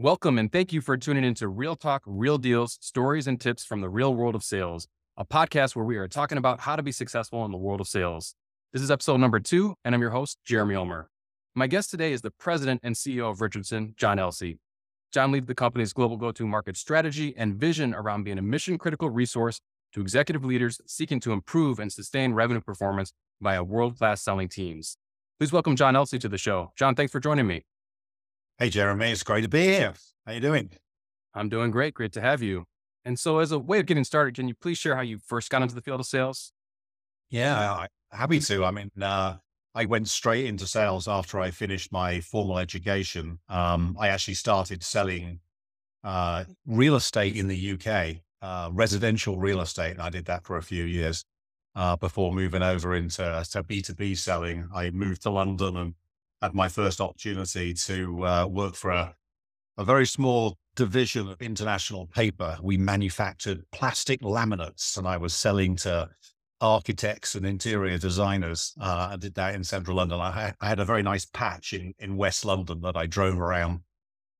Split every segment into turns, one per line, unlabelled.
Welcome and thank you for tuning into Real Talk, Real Deals, stories and tips from the real world of sales, a podcast where we are talking about how to be successful in the world of sales. This is episode number two, and I'm your host, Jeremy Ulmer. My guest today is the president and CEO of Richardson, John Elsey. John leads the company's global go to market strategy and vision around being a mission critical resource to executive leaders seeking to improve and sustain revenue performance via world class selling teams. Please welcome John Elsey to the show. John, thanks for joining me.
Hey, Jeremy, it's great to be here. How you doing?
I'm doing great. Great to have you. And so, as a way of getting started, can you please share how you first got into the field of sales?
Yeah, happy to. I mean, uh, I went straight into sales after I finished my formal education. Um, I actually started selling uh, real estate in the UK, uh, residential real estate. And I did that for a few years uh, before moving over into to B2B selling. I moved to London and had my first opportunity to uh, work for a, a very small division of international paper. We manufactured plastic laminates, and I was selling to architects and interior designers. Uh, I did that in central London. I had, I had, a very nice patch in, in West London that I drove around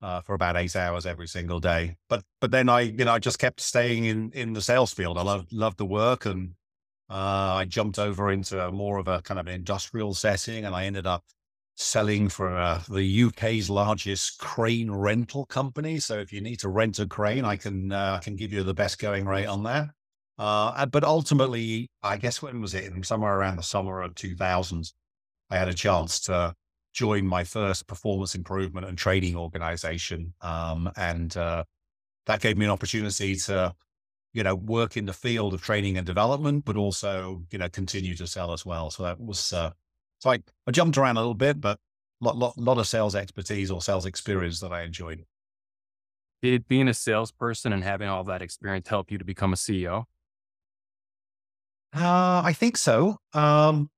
uh, for about eight hours every single day. But but then I you know I just kept staying in in the sales field. I loved loved the work, and uh, I jumped over into more of a kind of an industrial setting, and I ended up selling for uh, the UK's largest crane rental company. So if you need to rent a crane, I can uh, I can give you the best going rate on that. Uh, but ultimately, I guess when was it? Somewhere around the summer of 2000s, I had a chance to join my first performance improvement and training organization, um, and uh, that gave me an opportunity to you know work in the field of training and development, but also you know continue to sell as well. So that was uh, so I, I jumped around a little bit, but a lot, lot, lot of sales expertise or sales experience that I enjoyed.
Did being a salesperson and having all that experience help you to become a CEO?
Uh, I think so. Um,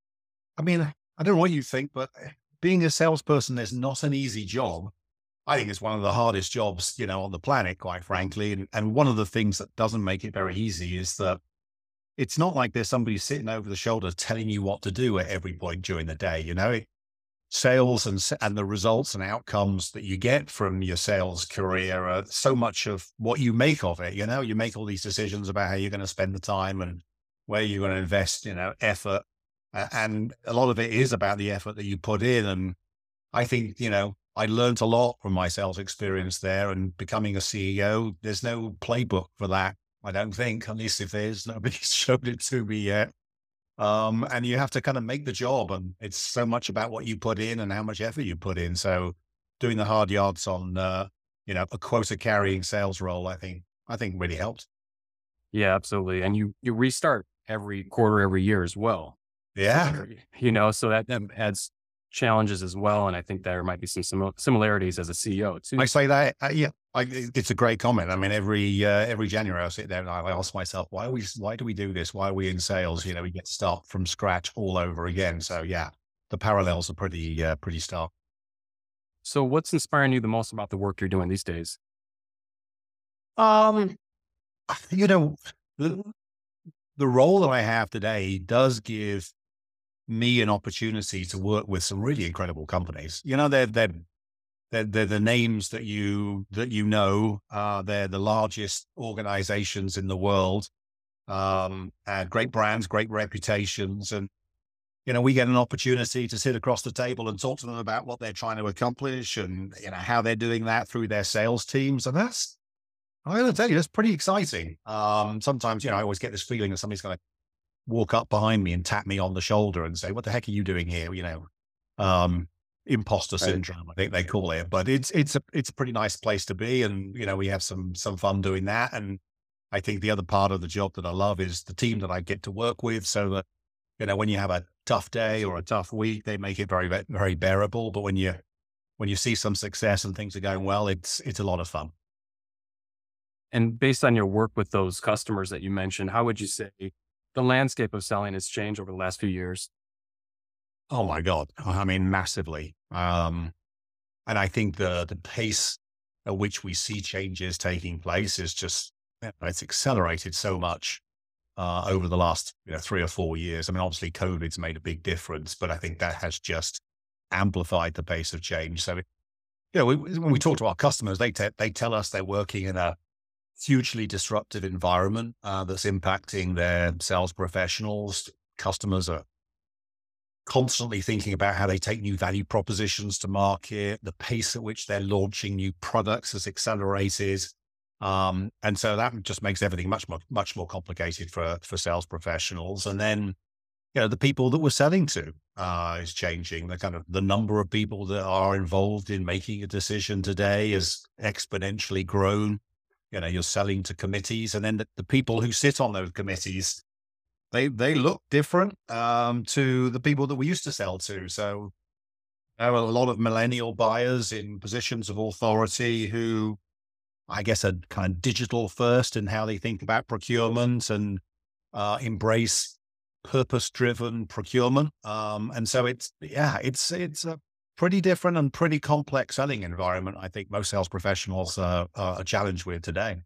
I mean, I don't know what you think, but eh, being a salesperson is not an easy job. I think it's one of the hardest jobs, you know, on the planet, quite frankly. And, and one of the things that doesn't make it very easy is that it's not like there's somebody sitting over the shoulder telling you what to do at every point during the day. You know, sales and and the results and outcomes that you get from your sales career are so much of what you make of it. You know, you make all these decisions about how you're going to spend the time and where you're going to invest. You know, effort, and a lot of it is about the effort that you put in. And I think you know I learned a lot from my sales experience there and becoming a CEO. There's no playbook for that. I don't think, at least if there's nobody's showed it to me yet. Um, and you have to kind of make the job, and it's so much about what you put in and how much effort you put in. So, doing the hard yards on, uh, you know, a quota carrying sales role, I think, I think really helped.
Yeah, absolutely. And you you restart every quarter, every year as well.
Yeah,
you know, so that adds challenges as well. And I think there might be some similarities as a CEO too.
I say that, uh, yeah, I, it's a great comment. I mean, every uh, every January I sit there and I ask myself, why are we, why do we do this? Why are we in sales? You know, we get to start from scratch all over again. So yeah, the parallels are pretty uh, pretty stark.
So, what's inspiring you the most about the work you're doing these days?
Um, you know, the, the role that I have today does give me an opportunity to work with some really incredible companies. You know, they're they're they're, they're the names that you that you know. Uh, they're the largest organizations in the world. Um, and great brands, great reputations, and you know we get an opportunity to sit across the table and talk to them about what they're trying to accomplish and you know how they're doing that through their sales teams, and that's I got to tell you, that's pretty exciting. Um, sometimes, you know, I always get this feeling that somebody's going to walk up behind me and tap me on the shoulder and say, "What the heck are you doing here?" You know, um, imposter right. syndrome, I think they call it. But it's it's a it's a pretty nice place to be, and you know, we have some some fun doing that. And I think the other part of the job that I love is the team that I get to work with, so that you know, when you have a tough day or a tough week, they make it very very bearable. But when you when you see some success and things are going well, it's it's a lot of fun.
And based on your work with those customers that you mentioned, how would you say the landscape of selling has changed over the last few years?
Oh my God. I mean, massively. Um, and I think the, the pace at which we see changes taking place is just, it's accelerated so much uh, over the last you know, three or four years. I mean, obviously COVID's made a big difference, but I think that has just amplified the pace of change. So you know, we, when we talk to our customers, they te- they tell us they're working in a hugely disruptive environment uh, that's impacting their sales professionals. Customers are constantly thinking about how they take new value propositions to market. The pace at which they're launching new products has accelerated. Um, and so that just makes everything much more, much more complicated for, for sales professionals. And then, you know, the people that we're selling to uh, is changing. The kind of the number of people that are involved in making a decision today has exponentially grown. You know, you're selling to committees, and then the, the people who sit on those committees, they they look different um, to the people that we used to sell to. So there are a lot of millennial buyers in positions of authority who I guess, are kind of digital first in how they think about procurement and uh, embrace purpose driven procurement. Um, and so it's, yeah, it's, it's a pretty different and pretty complex selling environment. I think most sales professionals uh, are challenged with today.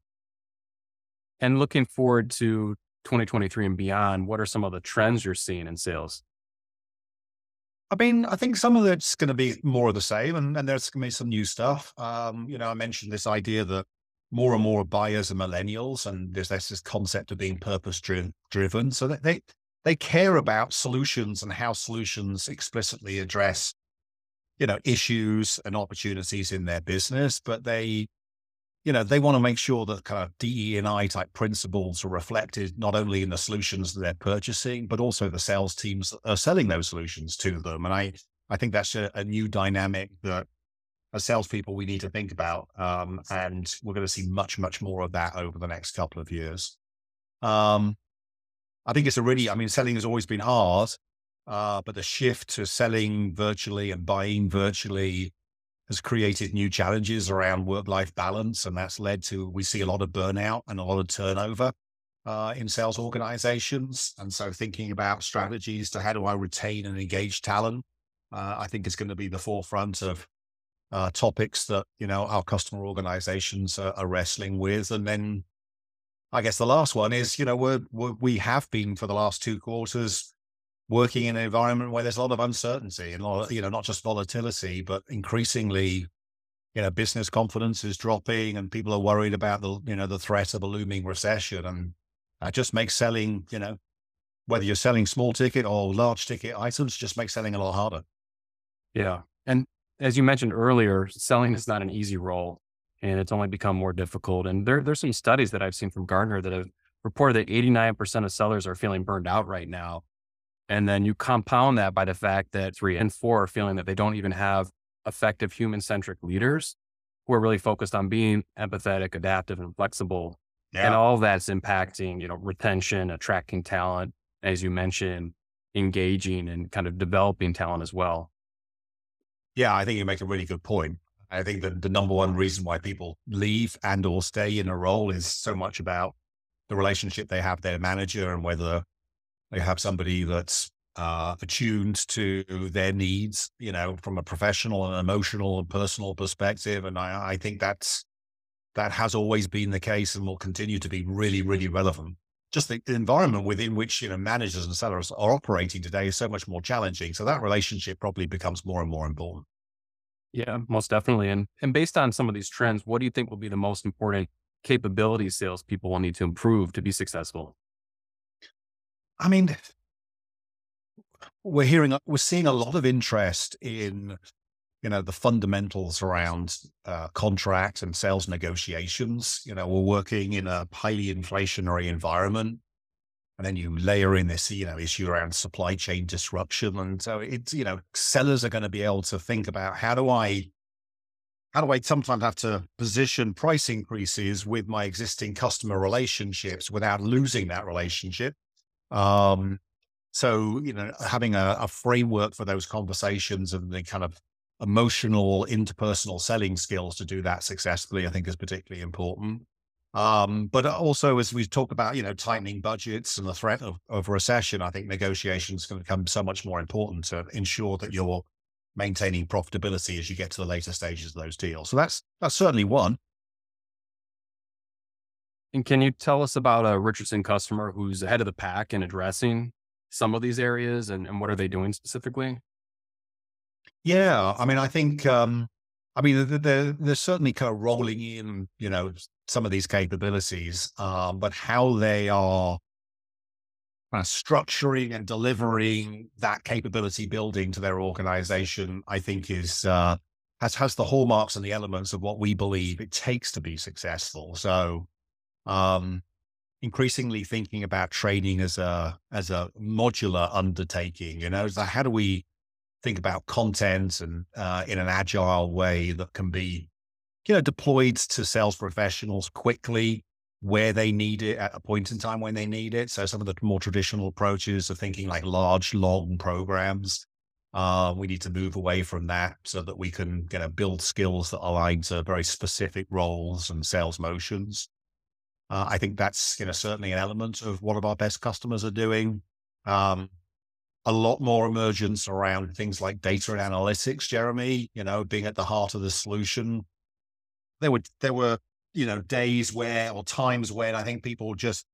And looking forward to 2023 and beyond, what are some of the trends you're seeing in sales?
I mean, I think some of it's going to be more of the same, and, and there's going to be some new stuff. Um, you know, I mentioned this idea that more and more buyers are millennials, and there's, there's this concept of being purpose driven. So they they care about solutions and how solutions explicitly address, you know, issues and opportunities in their business. But they, you know, they want to make sure that kind of DE and I type principles are reflected not only in the solutions that they're purchasing, but also the sales teams that are selling those solutions to them. And I I think that's a, a new dynamic that as salespeople we need to think about. Um, and we're going to see much, much more of that over the next couple of years. Um, I think it's a really, I mean, selling has always been hard, uh, but the shift to selling virtually and buying virtually has created new challenges around work life balance. And that's led to, we see a lot of burnout and a lot of turnover. Uh, in sales organizations. And so thinking about strategies to how do I retain and engage talent, uh, I think is going to be the forefront of uh, topics that you know our customer organizations are, are, wrestling with, and then I guess the last one is you know we're, we're, we have been for the last two quarters working in an environment where there's a lot of uncertainty and a lot of, you know not just volatility, but increasingly you know business confidence is dropping and people are worried about the you know the threat of a looming recession, and that just makes selling you know whether you're selling small ticket or large ticket items just makes selling a lot harder.
Yeah. And as you mentioned earlier, selling is not an easy role and it's only become more difficult. And there, there's some studies that I've seen from Gartner that have reported that 89% of sellers are feeling burned out right now. And then you compound that by the fact that three and four are feeling that they don't even have effective human centric leaders who are really focused on being empathetic, adaptive, and flexible. Yeah. And all that's impacting, you know, retention, attracting talent, as you mentioned, engaging and kind of developing talent as well.
Yeah, I think you make a really good point. I think that the number one reason why people leave and or stay in a role is so much about the relationship they have their manager and whether they have somebody that's uh, attuned to their needs, you know, from a professional and emotional and personal perspective. And I, I think that's that has always been the case and will continue to be really, really relevant. Just the, the environment within which you know managers and sellers are operating today is so much more challenging. So that relationship probably becomes more and more important.
Yeah, most definitely. And and based on some of these trends, what do you think will be the most important capabilities salespeople will need to improve to be successful?
I mean, we're hearing, we're seeing a lot of interest in, you know, the fundamentals around uh, contract and sales negotiations. You know, we're working in a highly inflationary environment and then you layer in this, you know, issue around supply chain disruption. And so it's, you know, sellers are going to be able to think about how do I, how do I sometimes have to position price increases with my existing customer relationships without losing that relationship? Um, so, you know, having a, a framework for those conversations and the kind of emotional interpersonal selling skills to do that successfully, I think is particularly important. Um, but also, as we talk about, you know, tightening budgets and the threat of, of recession, I think negotiations can become so much more important to ensure that you're maintaining profitability as you get to the later stages of those deals. So that's that's certainly one.
And can you tell us about a Richardson customer who's ahead of the pack in addressing some of these areas and, and what are they doing specifically?
Yeah, I mean, I think um, I mean, they're, they're certainly kind of rolling in, you know, some of these capabilities, um, but how they are kind of structuring and delivering that capability building to their organization, I think is uh, has has the hallmarks and the elements of what we believe it takes to be successful. So, um, increasingly thinking about training as a as a modular undertaking. You know, so how do we think about content and uh, in an agile way that can be, you know, deployed to sales professionals quickly where they need it at a point in time when they need it. So some of the more traditional approaches of thinking like large, long programs, uh, we need to move away from that so that we can you know, build skills that align to very specific roles and sales motions. Uh, I think that's you know certainly an element of what of our best customers are doing. Um, a lot more emergence around things like data and analytics, Jeremy, you know, being at the heart of the solution. There were, there were, you know, days where, or times when I think people just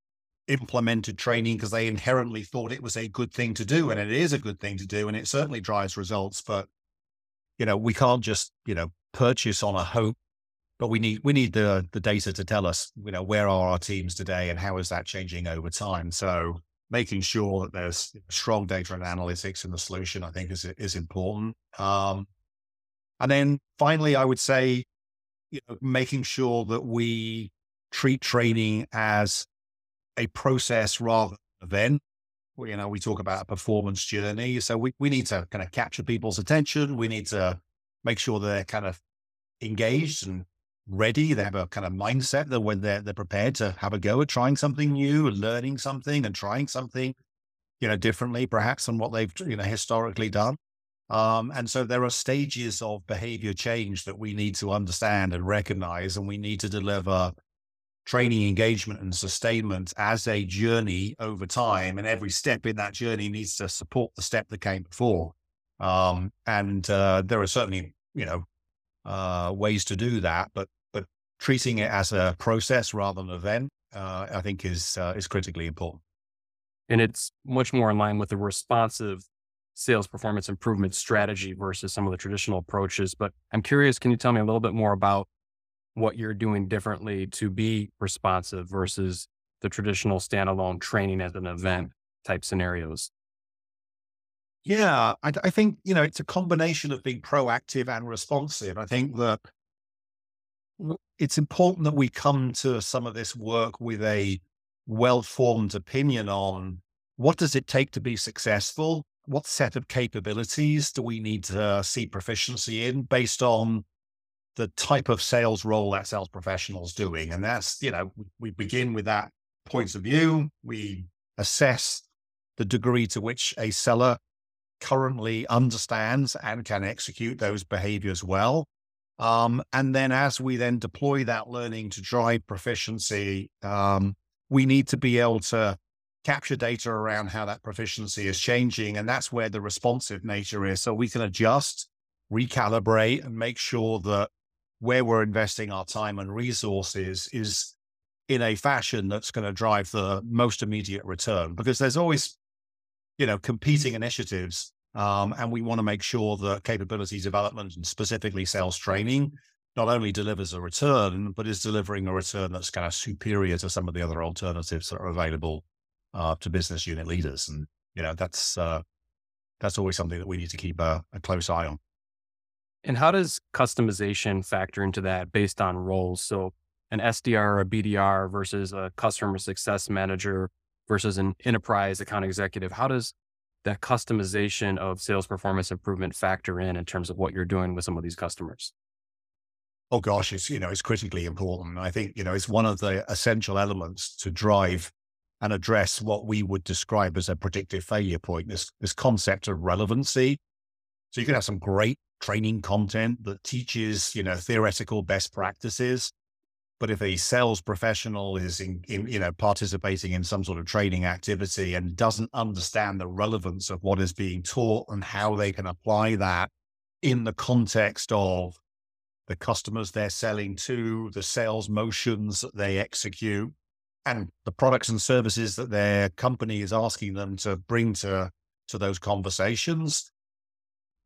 implemented training because they inherently thought it was a good thing to do. And it is a good thing to do. And it certainly drives results. But, you know, we can't just, you know, purchase on a hope, but we need, we need the, the data to tell us, you know, where are our teams today and how is that changing over time? So, making sure that there's strong data and analytics in the solution, I think is, is important. Um, and then finally, I would say, you know, making sure that we treat training as a process rather than an event. You know, we talk about a performance journey. So we, we need to kind of capture people's attention. We need to make sure they're kind of engaged and ready. They have a kind of mindset that when they're they're prepared to have a go at trying something new learning something and trying something, you know, differently perhaps than what they've you know historically done. Um, and so there are stages of behavior change that we need to understand and recognize, and we need to deliver training engagement and sustainment as a journey over time. And every step in that journey needs to support the step that came before. Um, and uh, there are certainly, you know, uh, ways to do that, but treating it as a process rather than an event, uh, I think is uh, is critically important.
And it's much more in line with the responsive sales performance improvement strategy versus some of the traditional approaches. But I'm curious, can you tell me a little bit more about what you're doing differently to be responsive versus the traditional standalone training as an event type scenarios?
Yeah, I, I think, you know, it's a combination of being proactive and responsive. I think that it's important that we come to some of this work with a well-formed opinion on what does it take to be successful? What set of capabilities do we need to see proficiency in based on the type of sales role that sales professional is doing? And that's, you know, we begin with that point of view. We assess the degree to which a seller currently understands and can execute those behaviors well. Um, and then as we then deploy that learning to drive proficiency, um, we need to be able to capture data around how that proficiency is changing. And that's where the responsive nature is. So we can adjust, recalibrate, and make sure that where we're investing our time and resources is in a fashion that's going to drive the most immediate return because there's always, you know, competing initiatives um, and we want to make sure that capability development and specifically sales training not only delivers a return, but is delivering a return that's kind of superior to some of the other alternatives that are available uh, to business unit leaders. And, you know, that's, uh, that's always something that we need to keep a, a close eye on.
And how does customization factor into that based on roles? So an SDR or a BDR versus a customer success manager versus an enterprise account executive. How does that customization of sales performance improvement factor in in terms of what you're doing with some of these customers?
Oh gosh, it's you know it's critically important. I think you know it's one of the essential elements to drive and address what we would describe as a predictive failure point. This this concept of relevancy. So you can have some great training content that teaches you know theoretical best practices, but if a sales professional is in, in, you know, participating in some sort of training activity and doesn't understand the relevance of what is being taught and how they can apply that in the context of the customers they're selling to, the sales motions that they execute, and the products and services that their company is asking them to bring to, to those conversations,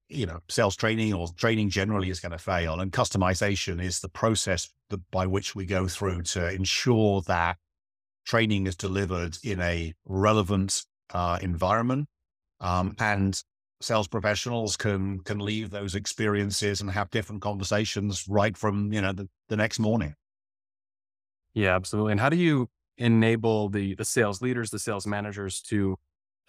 you know, sales training or training generally is going to fail. And customization is the process by which we go through to ensure that training is delivered in a relevant uh, environment. Um, and sales professionals can can leave those experiences and have different conversations right from you know the, the next morning.
Yeah, absolutely. And how do you enable the the sales leaders, the sales managers to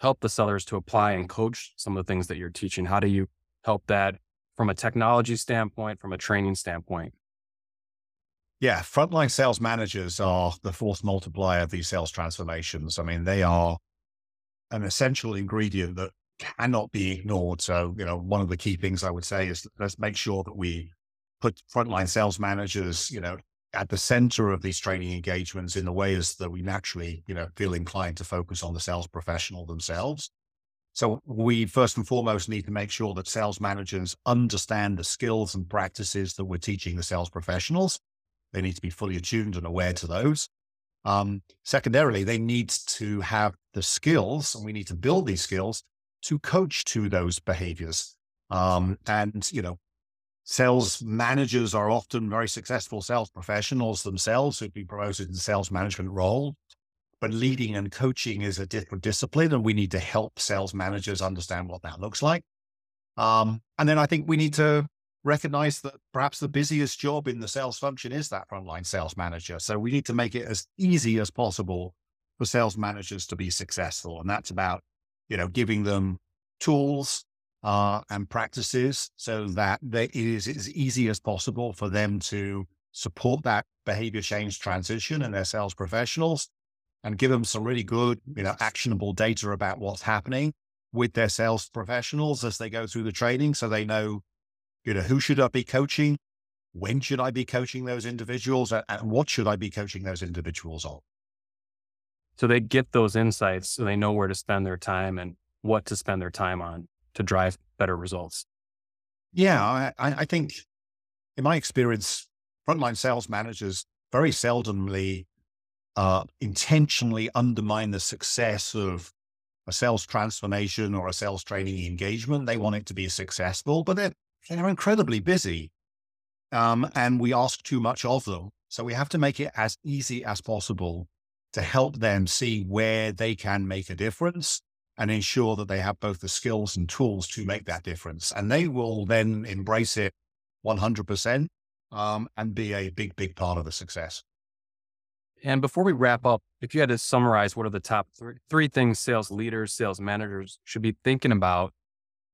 help the sellers to apply and coach some of the things that you're teaching? How do you help that from a technology standpoint, from a training standpoint?
Yeah, frontline sales managers are the force multiplier of these sales transformations. I mean, they are an essential ingredient that cannot be ignored. So, you know, one of the key things I would say is let's make sure that we put frontline sales managers, you know, at the center of these training engagements in the ways that we naturally, you know, feel inclined to focus on the sales professional themselves. So we first and foremost need to make sure that sales managers understand the skills and practices that we're teaching the sales professionals. They need to be fully attuned and aware to those. Um, secondarily, they need to have the skills, and we need to build these skills to coach to those behaviors. Um, and, you know, sales managers are often very successful sales professionals themselves who've been promoted in sales management role. But leading and coaching is a different discipline, and we need to help sales managers understand what that looks like. Um, and then I think we need to recognize that perhaps the busiest job in the sales function is that frontline sales manager. So we need to make it as easy as possible for sales managers to be successful. And that's about, you know, giving them tools uh, and practices so that they, it is as easy as possible for them to support that behavior change transition in their sales professionals and give them some really good, you know, actionable data about what's happening with their sales professionals as they go through the training. So they know, you know, who should I be coaching? When should I be coaching those individuals? And what should I be coaching those individuals on?
So they get those insights so they know where to spend their time and what to spend their time on to drive better results.
Yeah, I, I think in my experience, frontline sales managers very seldomly uh, intentionally undermine the success of a sales transformation or a sales training engagement. They want it to be successful, but they're, they're incredibly busy. Um, and we ask too much of them. So we have to make it as easy as possible to help them see where they can make a difference and ensure that they have both the skills and tools to make that difference. And they will then embrace it 100% um, and be a big, big part of the success.
And before we wrap up, if you had to summarize what are the top three, three things sales leaders, sales managers should be thinking about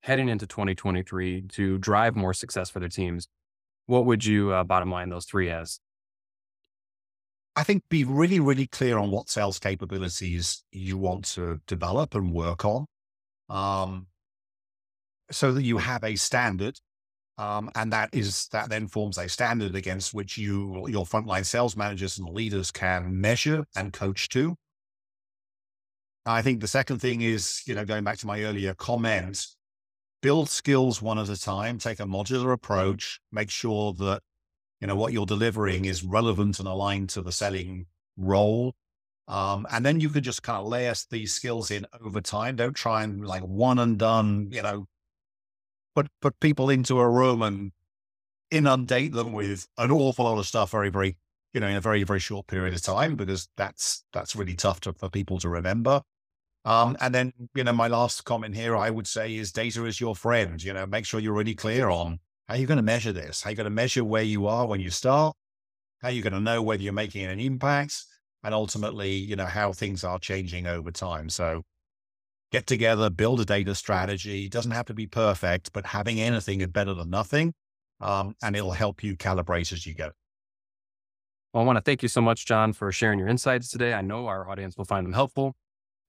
heading into 2023 to drive more success for their teams, what would you uh, bottom line those three as?
I think be really, really clear on what sales capabilities you want to develop and work on. Um, so that you have a standard. Um, and that is that then forms a standard against which you your frontline sales managers and leaders can measure and coach to. I think the second thing is, you know, going back to my earlier comment, build skills one at a time, take a modular approach, make sure that you know, what you're delivering is relevant and aligned to the selling role. Um, and then you can just kind of layer these skills in over time. Don't try and like one and done, you know, put, put people into a room and inundate them with an awful lot of stuff very, very, you know, in a very, very short period of time, because that's, that's really tough to, for people to remember. Um, and then, you know, my last comment here, I would say is data is your friend, you know, make sure you're really clear on how you're going to measure this? How you're going to measure where you are when you start? How you're going to know whether you're making an impact? And ultimately, you know, how things are changing over time. So get together, build a data strategy. It doesn't have to be perfect, but having anything is better than nothing. Um, and it'll help you calibrate as you go.
Well, I want to thank you so much, John, for sharing your insights today. I know our audience will find them helpful.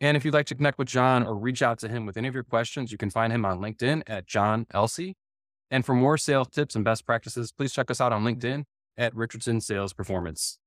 And if you'd like to connect with John or reach out to him with any of your questions, you can find him on LinkedIn at John Elsey. And for more sales tips and best practices, please check us out on LinkedIn at Richardson Sales Performance.